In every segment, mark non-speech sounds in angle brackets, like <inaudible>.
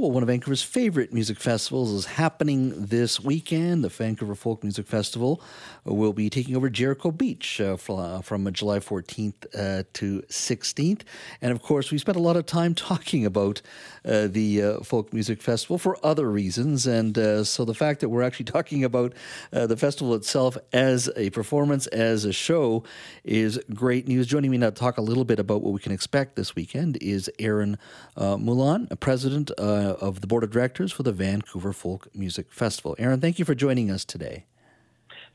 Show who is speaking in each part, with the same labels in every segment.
Speaker 1: Well, one of Vancouver's favorite music festivals is happening this weekend. The Vancouver Folk Music Festival will be taking over Jericho Beach uh, from, from, July 14th uh, to 16th. And of course, we spent a lot of time <laughs> talking about uh, the uh, Folk Music Festival for other reasons. And uh, so the fact that we're actually <laughs> talking about uh, the festival itself as a performance, as a show, is great news. Joining me now to talk a little bit about what we can expect this weekend is Erin Mullan, president of the board of directors for the Vancouver Folk Music Festival. Erin, thank you for joining us today.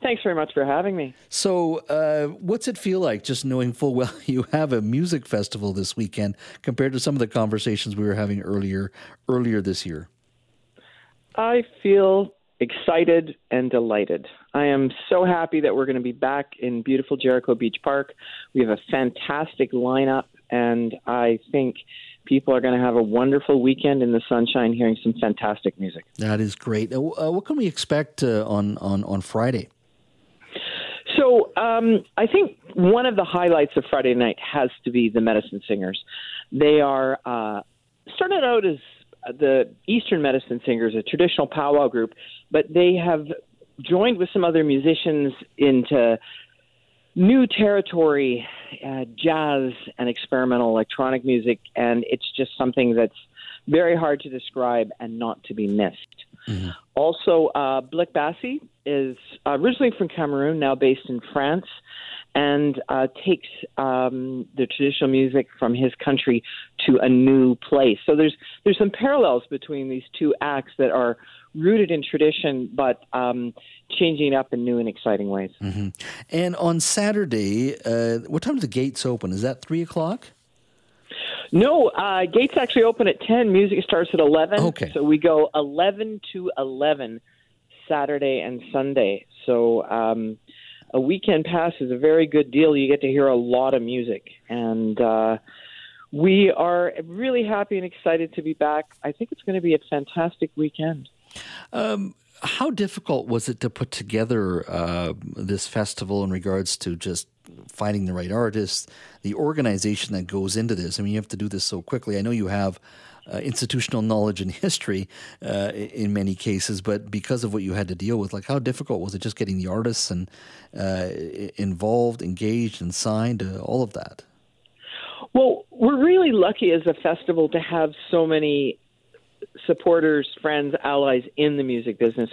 Speaker 2: Thanks very much for having me.
Speaker 1: So, uh, what's it feel like just knowing full well <laughs> you have a music festival this weekend compared to some of the conversations we were having earlier earlier this year?
Speaker 2: I feel excited and delighted. I am so happy that we're going to be back in beautiful Jericho Beach Park. We have a fantastic lineup, and I think people are going to have a wonderful weekend in the sunshine hearing some fantastic music.
Speaker 1: That is great. Uh, uh, what can we expect uh, on, on, on Friday?
Speaker 2: So um, I think one of the highlights of Friday night has to be the Medicine Singers. They are uh, started out as the Eastern Medicine Singers, a traditional powwow group, but they have joined with some other musicians into new territory, uh, jazz and experimental electronic music, and it's just something that's very hard to describe and not to be missed. Mm-hmm. Also, uh, Blick Bassy is originally from Cameroon, now based in France, and uh, takes um, the traditional music from his country to a new place. So there's there's some parallels between these two acts that are rooted in tradition, but um, changing up in new and exciting ways.
Speaker 1: Mm-hmm. And on Saturday, uh, what time do the gates open? Is that three o'clock?
Speaker 2: No, uh, gates actually open at ten. Music starts at eleven.
Speaker 1: Okay,
Speaker 2: so we go eleven to eleven Saturday and Sunday. So. Um, a weekend pass is a very good deal. You get to hear a lot of music, and uh, we are really happy and excited to be back. I think it's going to be a fantastic weekend.
Speaker 1: Um, how difficult was it to put together uh, this festival in regards to just finding the right artists, the organization that goes into this? I mean, you have to do this so quickly. I know you have uh, institutional knowledge and <laughs> history uh, in many cases, but because of what you had to deal with, like how difficult was it just getting the artists and uh, involved, engaged, and signed, uh, all of that?
Speaker 2: Well, we're really lucky as a festival to have so many supporters, friends, allies in the music business.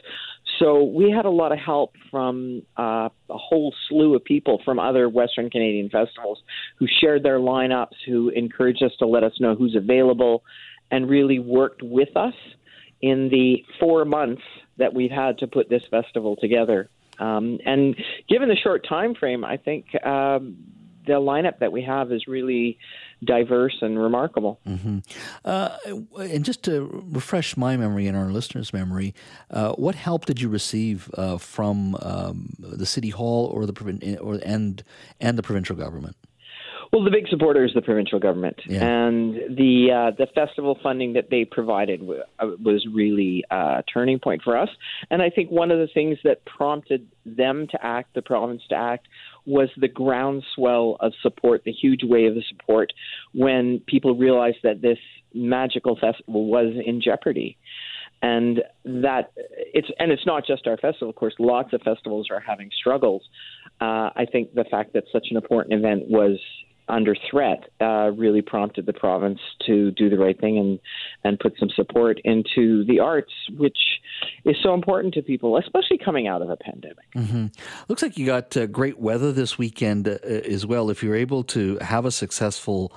Speaker 2: So we had a lot of help from uh, a whole slew of people from other Western Canadian festivals who shared their lineups, who encouraged us to let us know who's available, and really worked with us in the four months that we've had to put this festival together. Um, and given the short time frame, I think um, the lineup that we have is really diverse and remarkable.
Speaker 1: Mm-hmm. Uh, and just to refresh my memory and our listeners' memory, uh, what help did you receive uh, from um, the city hall or the or and and the provincial government?
Speaker 2: Well, the big supporter is the provincial government, yeah. and the uh, the festival funding that they provided w- uh, was really a turning point for us. And I think one of the things that prompted them to act, the province to act, was the groundswell of support, the huge wave of support when people realized that this magical festival was in jeopardy and that it's and it's not just our festival. Of course, lots of festivals are having struggles. Uh, I think the fact that such an important event was under threat uh, really prompted the province to do the right thing and and put some support into the arts, which is so important to people, especially coming out of a pandemic.
Speaker 1: Mm-hmm. Looks like you got uh, great weather this weekend uh, as well. If you're able to have a successful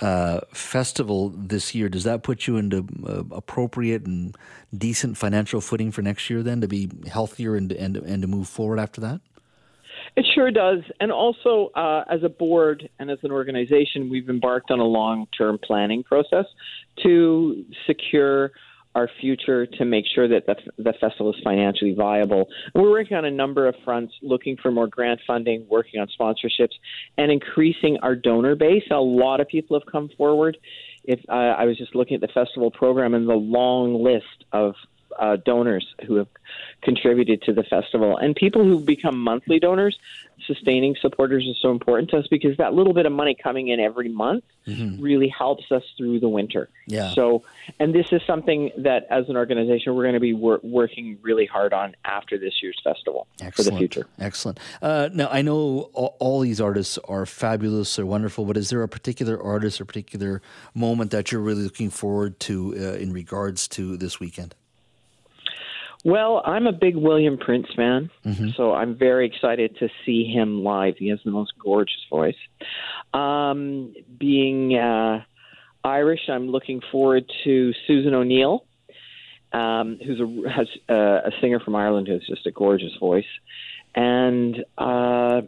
Speaker 1: uh, festival this year, does that put you into uh, appropriate and decent financial footing for next year? Then to be healthier and and and to move forward after that.
Speaker 2: It sure does. And also, uh, as a board and as an organization, we've embarked on a long term planning process to secure our future to make sure that the, the festival is financially viable. And we're working on a number of fronts, looking for more grant funding, working on sponsorships, and increasing our donor base. A lot of people have come forward. If uh, I was just looking at the festival program and the long list of uh, donors who have contributed to the festival, and people who become monthly donors. Sustaining supporters is so important to us because that little bit of money coming in every month mm-hmm. really helps us through the winter.
Speaker 1: Yeah.
Speaker 2: So, and this is something that, as an organization, we're going to be wor- working really hard on after this year's festival
Speaker 1: Excellent.
Speaker 2: for the future.
Speaker 1: Excellent. Uh, now, I know all, all, these artists are fabulous, or wonderful, but is there a particular artist or particular moment that you're really looking forward to uh, in regards to this weekend?
Speaker 2: Well, I'm a big William Prince fan, mm-hmm. so I'm very excited to see him live. He has the most gorgeous voice. Um, being uh, Irish, I'm looking forward to Susan O'Neill, um, who's a, has, uh, a singer from Ireland who has just a gorgeous voice. And uh,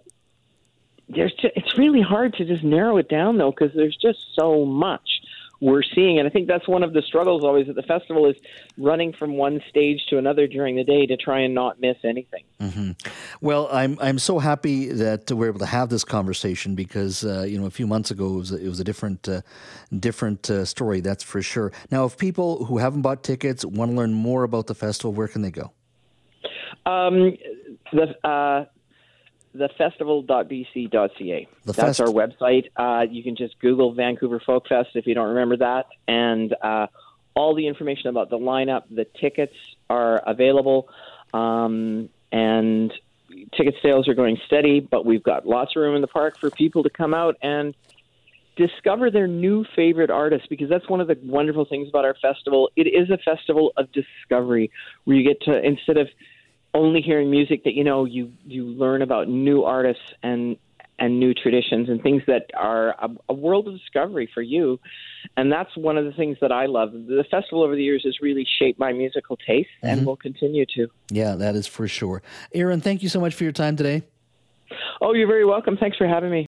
Speaker 2: there's just, it's really hard to just narrow it down, though, because there's just so much we're seeing. And I think that's one of the struggles always at the festival is running from one stage to another during the day to try and not miss anything.
Speaker 1: Mm-hmm. Well, I'm I'm so happy that we're able to have this conversation because uh, you know a few months ago it was a, it was a different uh, different uh, story. That's for sure. Now, if people who haven't bought tickets want to learn more about the festival, where can they go?
Speaker 2: Um, the uh, thefestival.bc.ca. The That's our website. Uh, you can just Google Vancouver Folk Fest if you don't remember that. And uh, all the information about the lineup, the tickets are available. Um, and ticket sales are going steady, but we've got lots of room in the park for people to come out and discover their new favorite artists because that's one of the wonderful things about our festival. It is a festival of discovery where you get to, instead of only hearing music that you know you you learn about new artists and and new traditions and things that are a, a, world of discovery for you. And that's one of the things that I love. The festival over the years has really shaped my musical taste mm-hmm. and will continue to.
Speaker 1: Yeah, that is for sure. Erin, thank you so much for your time today.
Speaker 2: Oh, you're very welcome. Thanks for having me.